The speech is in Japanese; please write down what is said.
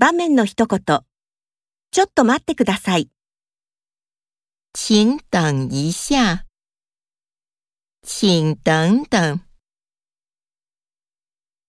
場面の一言。ちょっと待ってください。请等一下，请等等。